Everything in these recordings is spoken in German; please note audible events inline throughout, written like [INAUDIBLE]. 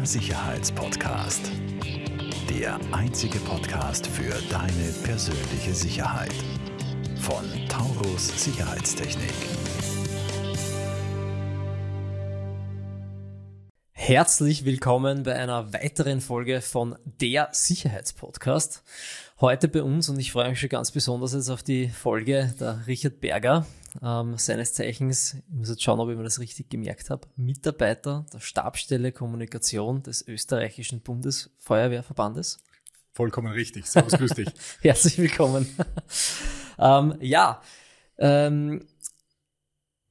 Der Sicherheitspodcast. Der einzige Podcast für deine persönliche Sicherheit. Von Taurus Sicherheitstechnik. Herzlich willkommen bei einer weiteren Folge von Der Sicherheitspodcast. Heute bei uns, und ich freue mich schon ganz besonders jetzt auf die Folge, der Richard Berger, ähm, seines Zeichens, ich muss jetzt schauen, ob ich mir das richtig gemerkt habe, Mitarbeiter der Stabsstelle Kommunikation des österreichischen Bundesfeuerwehrverbandes. Vollkommen richtig. Servus, grüß dich. [LAUGHS] Herzlich willkommen. [LAUGHS] ähm, ja, ähm,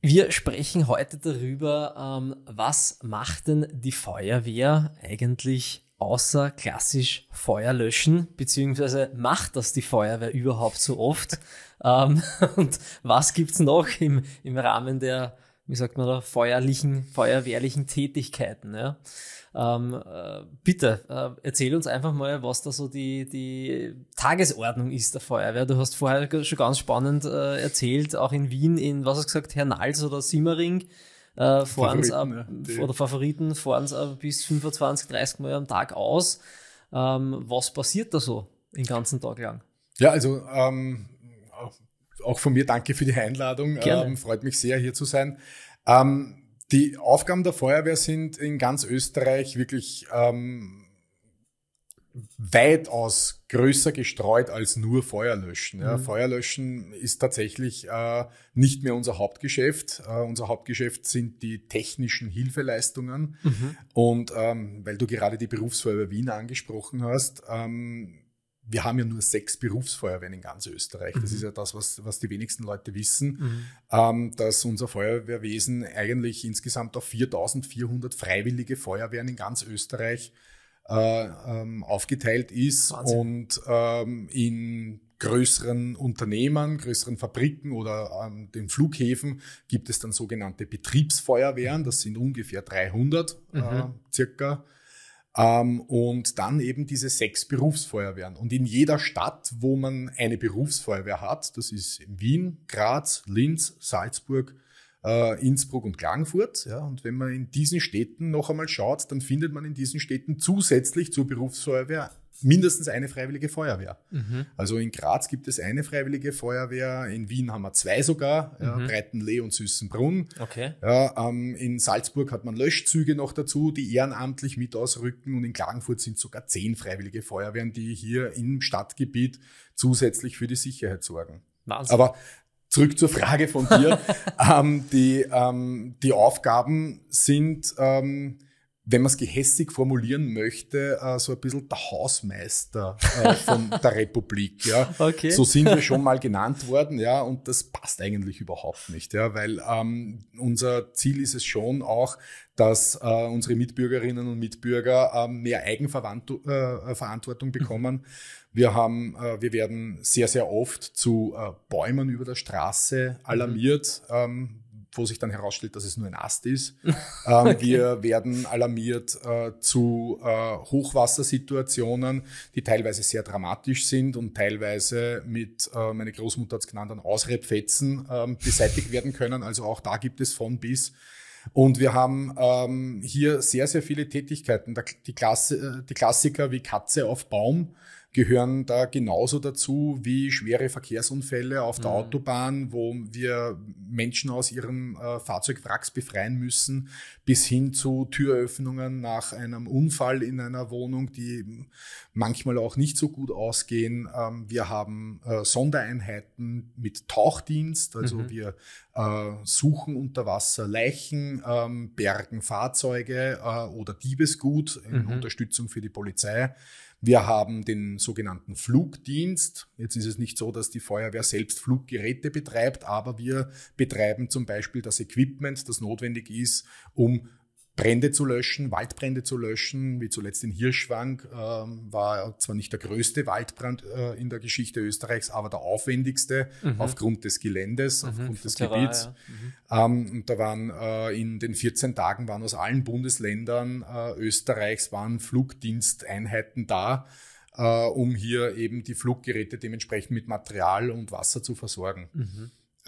wir sprechen heute darüber, ähm, was macht denn die Feuerwehr eigentlich außer klassisch Feuer löschen, beziehungsweise macht das die Feuerwehr überhaupt so oft? [LAUGHS] ähm, und was gibt's noch im, im Rahmen der, wie sagt man da, feuerlichen, feuerwehrlichen Tätigkeiten? Ja? Ähm, äh, bitte, äh, erzähl uns einfach mal, was da so die, die Tagesordnung ist der Feuerwehr. Du hast vorher schon ganz spannend äh, erzählt, auch in Wien, in, was hast du gesagt, Hernals oder Simmering, äh, fahren Favoriten, ja, oder Favoriten fahren es bis 25, 30 Mal am Tag aus. Ähm, was passiert da so den ganzen Tag lang? Ja, also ähm, auch von mir danke für die Einladung. Ähm, freut mich sehr, hier zu sein. Ähm, die Aufgaben der Feuerwehr sind in ganz Österreich wirklich ähm, weitaus größer gestreut als nur Feuerlöschen. Ja. Mhm. Feuerlöschen ist tatsächlich äh, nicht mehr unser Hauptgeschäft. Äh, unser Hauptgeschäft sind die technischen Hilfeleistungen. Mhm. Und ähm, weil du gerade die Berufsfeuerwehr Wien angesprochen hast, ähm, wir haben ja nur sechs Berufsfeuerwehren in ganz Österreich. Das mhm. ist ja das, was, was die wenigsten Leute wissen, mhm. ähm, dass unser Feuerwehrwesen eigentlich insgesamt auf 4400 freiwillige Feuerwehren in ganz Österreich ähm, aufgeteilt ist Wahnsinn. und ähm, in größeren Unternehmen, größeren Fabriken oder an den Flughäfen gibt es dann sogenannte Betriebsfeuerwehren. Das sind ungefähr 300 mhm. äh, circa ähm, und dann eben diese sechs Berufsfeuerwehren. Und in jeder Stadt, wo man eine Berufsfeuerwehr hat, das ist in Wien, Graz, Linz, Salzburg, äh, Innsbruck und Klagenfurt. Ja, und wenn man in diesen Städten noch einmal schaut, dann findet man in diesen Städten zusätzlich zur Berufsfeuerwehr mindestens eine freiwillige Feuerwehr. Mhm. Also in Graz gibt es eine freiwillige Feuerwehr, in Wien haben wir zwei sogar, mhm. ja, Breitenlee und Süßenbrunn. Okay. Ja, ähm, in Salzburg hat man Löschzüge noch dazu, die ehrenamtlich mit ausrücken und in Klagenfurt sind sogar zehn freiwillige Feuerwehren, die hier im Stadtgebiet zusätzlich für die Sicherheit sorgen. Wahnsinn. Aber zurück zur Frage von dir. [LAUGHS] ähm, die, ähm, die Aufgaben sind ähm, wenn man es gehässig formulieren möchte, äh, so ein bisschen der Hausmeister äh, von [LAUGHS] der Republik. Ja. Okay. So sind wir schon [LAUGHS] mal genannt worden, ja, und das passt eigentlich überhaupt nicht, ja, weil ähm, unser Ziel ist es schon auch, dass äh, unsere Mitbürgerinnen und Mitbürger äh, mehr Eigenverantwortung äh, bekommen. Wir haben, äh, wir werden sehr, sehr oft zu äh, Bäumen über der Straße alarmiert. Mhm. Ähm, wo sich dann herausstellt, dass es nur ein Ast ist. [LAUGHS] Ähm, okay. Wir werden alarmiert äh, zu äh, Hochwassersituationen, die teilweise sehr dramatisch sind und teilweise mit, äh, meine Großmutter hat es genannt, an Ausrebfetzen ähm, beseitigt werden können. Also auch da gibt es von bis. Und wir haben ähm, hier sehr, sehr viele Tätigkeiten. Die, Klasse, äh, die Klassiker wie Katze auf Baum gehören da genauso dazu wie schwere Verkehrsunfälle auf der mhm. Autobahn, wo wir Menschen aus ihrem äh, Fahrzeugwracks befreien müssen, bis hin zu Türöffnungen nach einem Unfall in einer Wohnung, die manchmal auch nicht so gut ausgehen. Ähm, wir haben äh, Sondereinheiten mit Tauchdienst, also mhm. wir äh, suchen unter Wasser Leichen, ähm, bergen Fahrzeuge äh, oder Diebesgut in mhm. Unterstützung für die Polizei. Wir haben den sogenannten Flugdienst. Jetzt ist es nicht so, dass die Feuerwehr selbst Fluggeräte betreibt, aber wir betreiben zum Beispiel das Equipment, das notwendig ist, um Brände zu löschen, Waldbrände zu löschen, wie zuletzt in Hirschwang, äh, war zwar nicht der größte Waldbrand äh, in der Geschichte Österreichs, aber der aufwendigste mhm. aufgrund des Geländes, mhm, aufgrund des Gebiets. Ja. Mhm. Ähm, und da waren äh, in den 14 Tagen waren aus allen Bundesländern äh, Österreichs waren Flugdiensteinheiten da, äh, um hier eben die Fluggeräte dementsprechend mit Material und Wasser zu versorgen.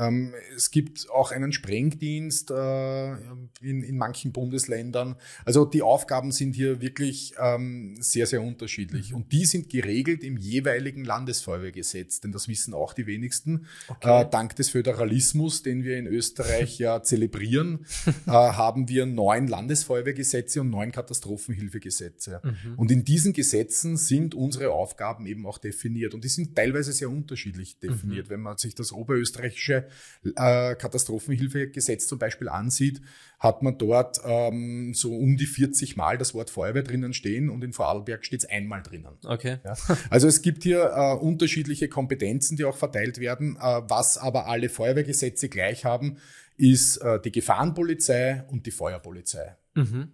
Ähm, es gibt auch einen Sprengdienst äh, in, in manchen Bundesländern. Also die Aufgaben sind hier wirklich ähm, sehr, sehr unterschiedlich. Mhm. Und die sind geregelt im jeweiligen Landesfeuerwehrgesetz, denn das wissen auch die wenigsten. Okay. Äh, dank des Föderalismus, den wir in Österreich ja [LAUGHS] zelebrieren, äh, haben wir neun Landesfeuerwehrgesetze und neun Katastrophenhilfegesetze. Mhm. Und in diesen Gesetzen sind unsere Aufgaben eben auch definiert. Und die sind teilweise sehr unterschiedlich definiert. Mhm. Wenn man sich das oberösterreichische äh, Katastrophenhilfegesetz zum Beispiel ansieht, hat man dort ähm, so um die 40 Mal das Wort Feuerwehr drinnen stehen und in Vorarlberg steht es einmal drinnen. Okay. Ja. Also es gibt hier äh, unterschiedliche Kompetenzen, die auch verteilt werden. Äh, was aber alle Feuerwehrgesetze gleich haben, ist äh, die Gefahrenpolizei und die Feuerpolizei. Mhm.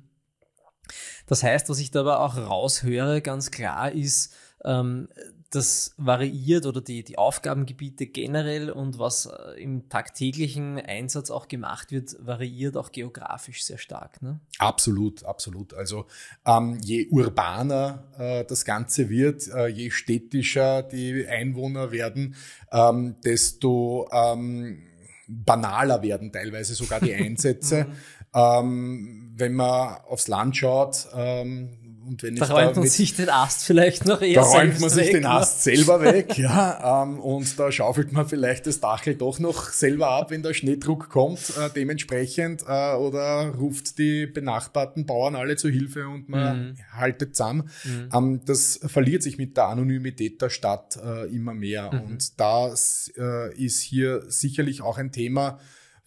Das heißt, was ich da aber auch raushöre, ganz klar ist, ähm, das variiert oder die, die Aufgabengebiete generell und was äh, im tagtäglichen Einsatz auch gemacht wird, variiert auch geografisch sehr stark. Ne? Absolut, absolut. Also ähm, je urbaner äh, das Ganze wird, äh, je städtischer die Einwohner werden, ähm, desto ähm, banaler werden teilweise sogar die [LAUGHS] Einsätze. Mhm. ähm, wenn man aufs Land schaut, ähm, und wenn da räumt da man sich den Ast vielleicht noch eher Da räumt man sich weg, den ne? Ast selber weg, [LAUGHS] ja. Ähm, und da schaufelt man vielleicht das Dachel doch noch selber ab, wenn der Schneedruck kommt, äh, dementsprechend. Äh, oder ruft die benachbarten Bauern alle zu Hilfe und man mhm. haltet zusammen. Mhm. Ähm, das verliert sich mit der Anonymität der Stadt äh, immer mehr. Mhm. Und das äh, ist hier sicherlich auch ein Thema,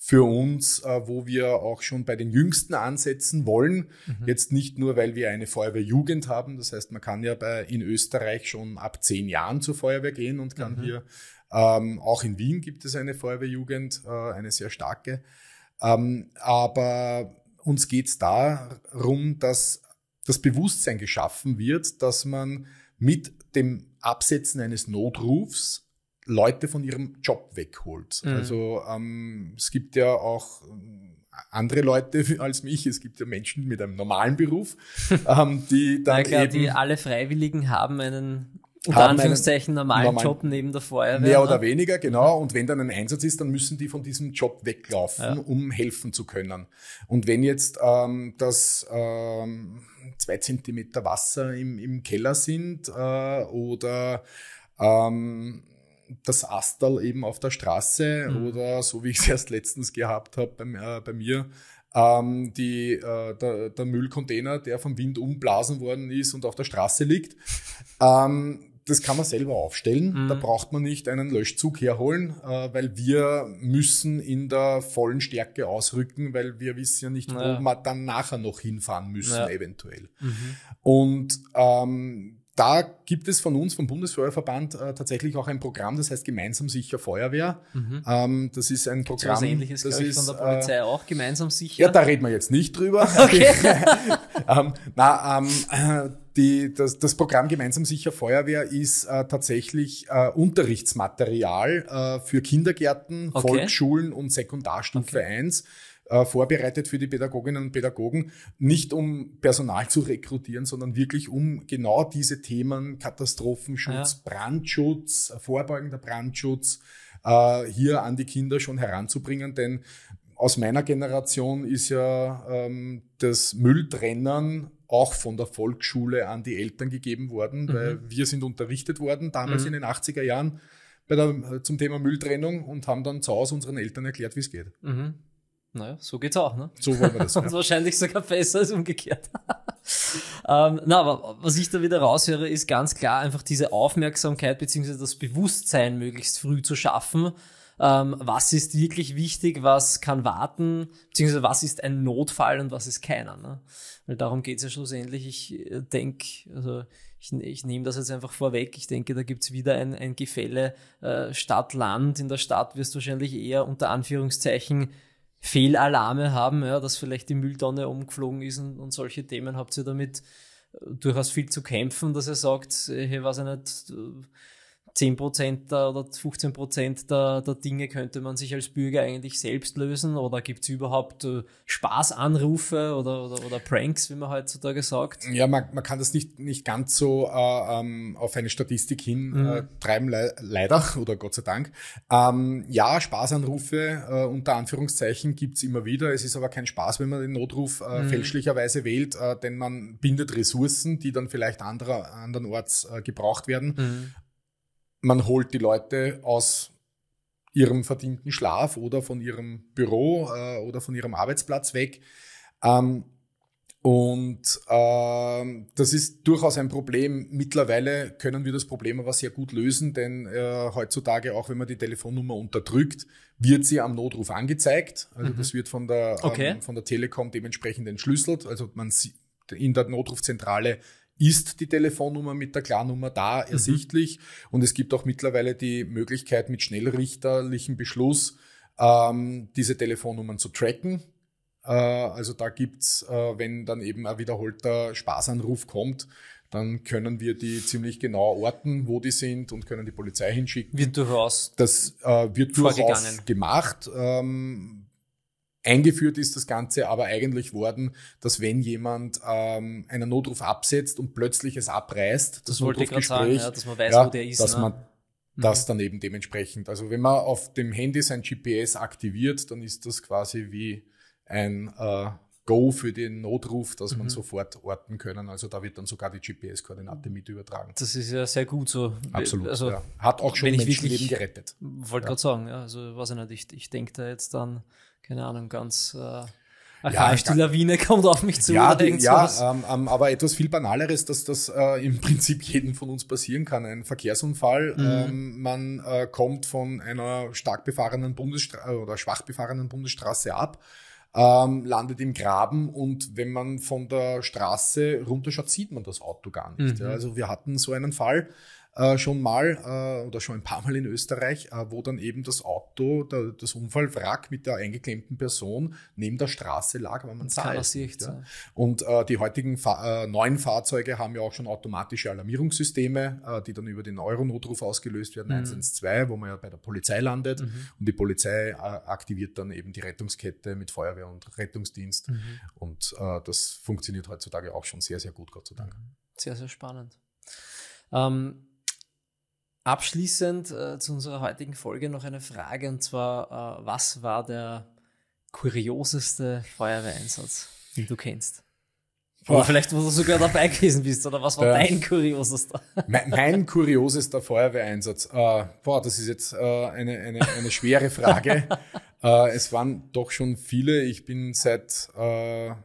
für uns, äh, wo wir auch schon bei den Jüngsten ansetzen wollen. Mhm. Jetzt nicht nur, weil wir eine Feuerwehrjugend haben. Das heißt, man kann ja bei, in Österreich schon ab zehn Jahren zur Feuerwehr gehen und kann mhm. hier, ähm, auch in Wien gibt es eine Feuerwehrjugend, äh, eine sehr starke. Ähm, aber uns geht es darum, dass das Bewusstsein geschaffen wird, dass man mit dem Absetzen eines Notrufs Leute von ihrem Job wegholt. Mhm. Also ähm, es gibt ja auch ähm, andere Leute [LAUGHS] als mich. Es gibt ja Menschen mit einem normalen Beruf, [LAUGHS] ähm, die dann klar, eben die alle Freiwilligen haben einen unter Anführungszeichen normalen, normalen, Job neben der Feuerwehr. Mehr oder ne? weniger, genau. Und wenn dann ein Einsatz ist, dann müssen die von diesem Job weglaufen, ja. um helfen zu können. Und wenn jetzt ähm, das ähm, zwei Zentimeter Wasser im, im Keller sind äh, oder ähm, das Astal eben auf der Straße mhm. oder so wie ich es erst letztens gehabt habe bei, äh, bei mir, ähm, die, äh, der, der, Müllcontainer, der vom Wind umblasen worden ist und auf der Straße liegt. [LAUGHS] Ähm, das kann man selber aufstellen. Mhm. Da braucht man nicht einen Löschzug herholen, äh, weil wir müssen in der vollen Stärke ausrücken, weil wir wissen ja nicht, ja. wo wir dann nachher noch hinfahren müssen, ja. eventuell. Mhm. Und ähm, da gibt es von uns, vom Bundesfeuerverband, äh, tatsächlich auch ein Programm, das heißt Gemeinsam sicher Feuerwehr. Mhm. Ähm, das ist ein Programm. Was ähnliches, das ist von der Polizei äh, auch, gemeinsam sicher. Ja, da reden wir jetzt nicht drüber. [LAUGHS] Okay. [LAUGHS] ähm, na, ähm, äh, die, das, das Programm Gemeinsam sicher Feuerwehr ist äh, tatsächlich äh, Unterrichtsmaterial äh, für Kindergärten, okay. Volksschulen und Sekundarstufe okay. 1 äh, vorbereitet für die Pädagoginnen und Pädagogen, nicht um Personal zu rekrutieren, sondern wirklich um genau diese Themen Katastrophenschutz, ja. Brandschutz, vorbeugender Brandschutz äh, hier an die Kinder schon heranzubringen. Denn aus meiner Generation ist ja ähm, das Mülltrennen auch von der Volksschule an die Eltern gegeben worden, mhm. weil wir sind unterrichtet worden, damals mhm. in den 80er Jahren bei der, zum Thema Mülltrennung und haben dann zu Hause unseren Eltern erklärt, wie es geht. Mhm. Naja, so geht's auch, ne? So wollen wir das. [LAUGHS] Und ja. wahrscheinlich sogar besser als umgekehrt. [LAUGHS] ähm, na, aber was ich da wieder raushöre, ist ganz klar einfach diese Aufmerksamkeit beziehungsweise das Bewusstsein möglichst früh zu schaffen. Ähm, was ist wirklich wichtig, was kann warten, beziehungsweise was ist ein Notfall und was ist keiner. Ne? Weil darum geht's ja schlussendlich. Ich äh, denke, also ich, ich nehme das jetzt einfach vorweg. Ich denke, da gibt's wieder ein, ein Gefälle äh, Stadt-Land. In der Stadt wirst du wahrscheinlich eher unter Anführungszeichen Fehlalarme haben, ja, dass vielleicht die Mülltonne umgeflogen ist und, und solche Themen, habt ihr damit äh, durchaus viel zu kämpfen, dass er sagt, hey, weiß ich nicht, 10% der, oder 15% der, der Dinge könnte man sich als Bürger eigentlich selbst lösen? Oder gibt es überhaupt äh, Spaßanrufe oder, oder, oder Pranks, wie man heutzutage sagt? Ja, man, man kann das nicht, nicht ganz so äh, ähm, auf eine Statistik hin mhm. äh, treiben, le leider [LAUGHS] oder Gott sei Dank. Ähm, ja, Spaßanrufe äh, unter Anführungszeichen gibt's immer wieder. Es ist aber kein Spaß, wenn man den Notruf äh, mhm. fälschlicherweise wählt, äh, denn man bindet Ressourcen, die dann vielleicht anderer, andernorts äh, gebraucht werden. Mhm man holt die Leute aus ihrem verdienten Schlaf oder von ihrem Büro äh, oder von ihrem Arbeitsplatz weg. Ähm, und äh, das ist durchaus ein Problem. Mittlerweile können wir das Problem aber sehr gut lösen, denn äh, heutzutage, auch wenn man die Telefonnummer unterdrückt, wird sie am Notruf angezeigt. Also mhm. das wird von der, okay. ähm, von der Telekom dementsprechend entschlüsselt. Also man sieht in der Notrufzentrale ist die Telefonnummer mit der Klarnummer da mhm. ersichtlich. Mhm. Und es gibt auch mittlerweile die Möglichkeit, mit schnellrichterlichem Beschluss ähm, diese Telefonnummern zu tracken. Äh, also da gibt's, äh, wenn dann eben ein wiederholter Spaßanruf kommt, dann können wir die ziemlich genau orten, wo die sind und können die Polizei hinschicken. Wird durchaus. Das äh, wird durchaus gemacht. Ähm, Eingeführt ist das Ganze aber eigentlich worden, dass wenn jemand ähm, einen Notruf absetzt und plötzlich es abreißt, das, das wollte ich gerade sagen, ja, dass man weiß, ja, wo der ist. Dass ne? man mhm. das dann eben dementsprechend. Also wenn man auf dem Handy sein GPS aktiviert, dann ist das quasi wie ein äh, Go für den Notruf, dass mhm. man sofort orten können. Also da wird dann sogar die GPS-Koordinate mit übertragen. Das ist ja sehr gut so. Absolut. Also, ja. Hat auch schon Menschenleben gerettet. Wollte ja. gerade sagen, ja, also weiß ich nicht, ich, ich denke da jetzt dann keine Ahnung, ganz äh, archaisch, ja, die Lawine [LAUGHS] kommt auf mich zu. Ja, die, ja ähm, ähm, aber etwas viel Banaleres, dass das äh, im [LAUGHS] Prinzip jedem von uns passieren kann. Ein Verkehrsunfall, mhm. ähm, man äh, kommt von einer stark befahrenen Bundesstraße oder schwach befahrenen Bundesstraße ab, ähm, landet im Graben und wenn man von der Straße runterschaut, sieht man das Auto gar nicht. Mhm. Ja, also wir hatten so einen Fall, äh, schon mal äh, oder schon ein paar Mal in Österreich, äh, wo dann eben das Auto, der, das Unfallwrack mit der eingeklemmten Person neben der Straße lag, weil man zahlt. Nicht, ja. Und äh, die heutigen Fa äh, neuen Fahrzeuge haben ja auch schon automatische Alarmierungssysteme, äh, die dann über den Euro-Notruf ausgelöst werden, mhm. 112, wo man ja bei der Polizei landet. Mhm. Und die Polizei aktiviert dann eben die Rettungskette mit Feuerwehr und Rettungsdienst. Mhm. Und das funktioniert heutzutage auch schon sehr, sehr gut, Gott sei Dank. Sehr, sehr spannend. Ähm, Abschließend äh, zu unserer heutigen Folge noch eine Frage und zwar, äh, was war der kurioseste Feuerwehreinsatz, den du kennst? Oder vielleicht, wo du sogar dabei [LAUGHS] gewesen bist, oder was war ja. dein kuriosester? Mein, mein kuriosester Feuerwehreinsatz. Äh, boah, das ist jetzt äh, eine, eine, eine schwere Frage. [LAUGHS] äh, es waren doch schon viele. Ich bin seit äh, ja,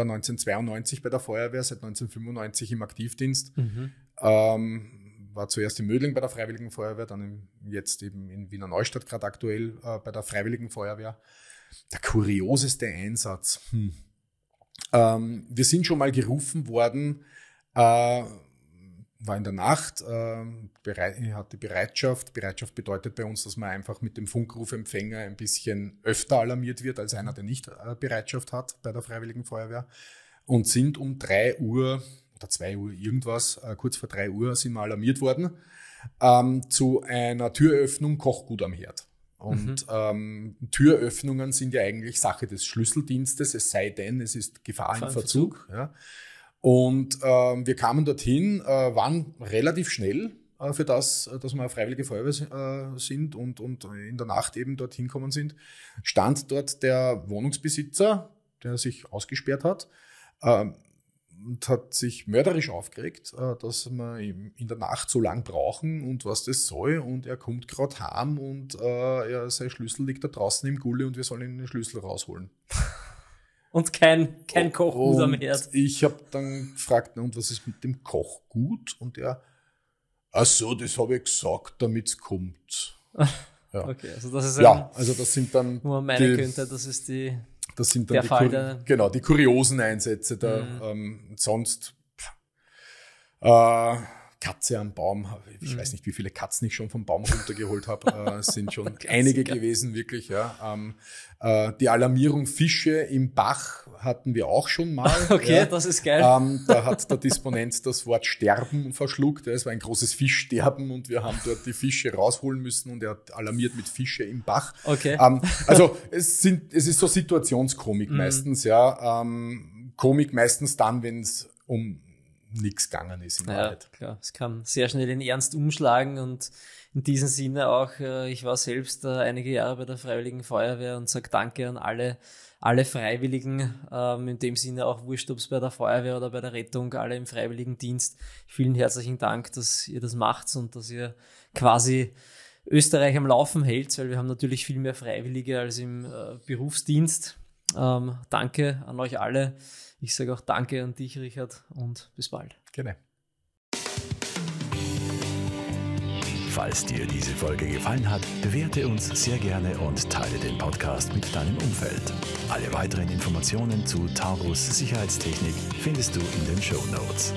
1992 bei der Feuerwehr, seit 1995 im Aktivdienst. Mhm. Ähm, war zuerst in Mödling bei der Freiwilligen Feuerwehr, dann jetzt eben in Wiener Neustadt gerade aktuell äh, bei der Freiwilligen Feuerwehr. Der kurioseste Einsatz. Hm. Ähm, wir sind schon mal gerufen worden, äh, war in der Nacht, äh, bereit, hatte Bereitschaft. Bereitschaft bedeutet bei uns, dass man einfach mit dem Funkrufempfänger ein bisschen öfter alarmiert wird als einer, der nicht äh, Bereitschaft hat bei der Freiwilligen Feuerwehr. Und sind um drei Uhr oder zwei Uhr irgendwas, äh, kurz vor drei Uhr sind wir alarmiert worden, ähm, zu einer Türöffnung Kochgut am Herd. Und mhm. ähm, Türöffnungen sind ja eigentlich Sache des Schlüsseldienstes, es sei denn, es ist Gefahr im Verzug. Ja. Und ähm, wir kamen dorthin, äh, waren relativ schnell äh, für das, dass wir eine freiwillige Feuerwehr äh, sind und, und in der Nacht eben dorthin kommen sind. Stand dort der Wohnungsbesitzer, der sich ausgesperrt hat, ähm, und hat sich mörderisch aufgeregt, äh, dass wir in der Nacht so lang brauchen und was das soll. Und er kommt gerade heim und äh, er, sein Schlüssel liegt da draußen im Gulle und wir sollen den Schlüssel rausholen. [LAUGHS] Und kein, kein Kochgut am Herd. Ich habe dann gefragt, und was ist mit dem Kochgut? Und er, ach so, das habe ich gesagt, damit es kommt. [LAUGHS] Ja. Okay, also das ist ja, also das sind dann. Wo man meinen die, könnte, das ist die das sind dann die, der genau, die kuriosen Einsätze da. Mhm. Ähm, sonst äh, Katze am Baum. Ich mhm. weiß nicht, wie viele Katzen ich schon vom Baum runtergeholt habe. [LAUGHS] Äh, sind schon einige gewesen, wirklich. Ja. Ähm, äh, die Alarmierung Fische im Bach hatten wir auch schon mal. [LAUGHS] Okay, ja. das ist geil. Ähm, da hat der Disponent das Wort Sterben verschluckt. Es war ein großes Fischsterben und wir haben dort die Fische rausholen müssen und er hat alarmiert mit Fische im Bach. Okay. Ähm, also [LAUGHS] es sind, es ist so Situationskomik mhm. meistens, ja. Ähm, Komik meistens dann, wenn es um nichts gegangen ist in ja, Wahrheit. Klar, es kann sehr schnell in Ernst umschlagen und in diesem Sinne auch, äh, ich war selbst äh, einige Jahre bei der Freiwilligen Feuerwehr und sage Danke an alle, alle Freiwilligen, ähm, in dem Sinne auch wurscht, ob es bei der Feuerwehr oder bei der Rettung, alle im Freiwilligendienst. Vielen herzlichen Dank, dass ihr das macht und dass ihr quasi Österreich am Laufen hält, weil wir haben natürlich viel mehr Freiwillige als im äh, Berufsdienst. Ähm, danke an euch alle. Ich sage auch Danke an dich, Richard, und bis bald. Gerne. Falls dir diese Folge gefallen hat, bewerte uns sehr gerne und teile den Podcast mit deinem Umfeld. Alle weiteren Informationen zu Taurus Sicherheitstechnik findest du in den Show Notes.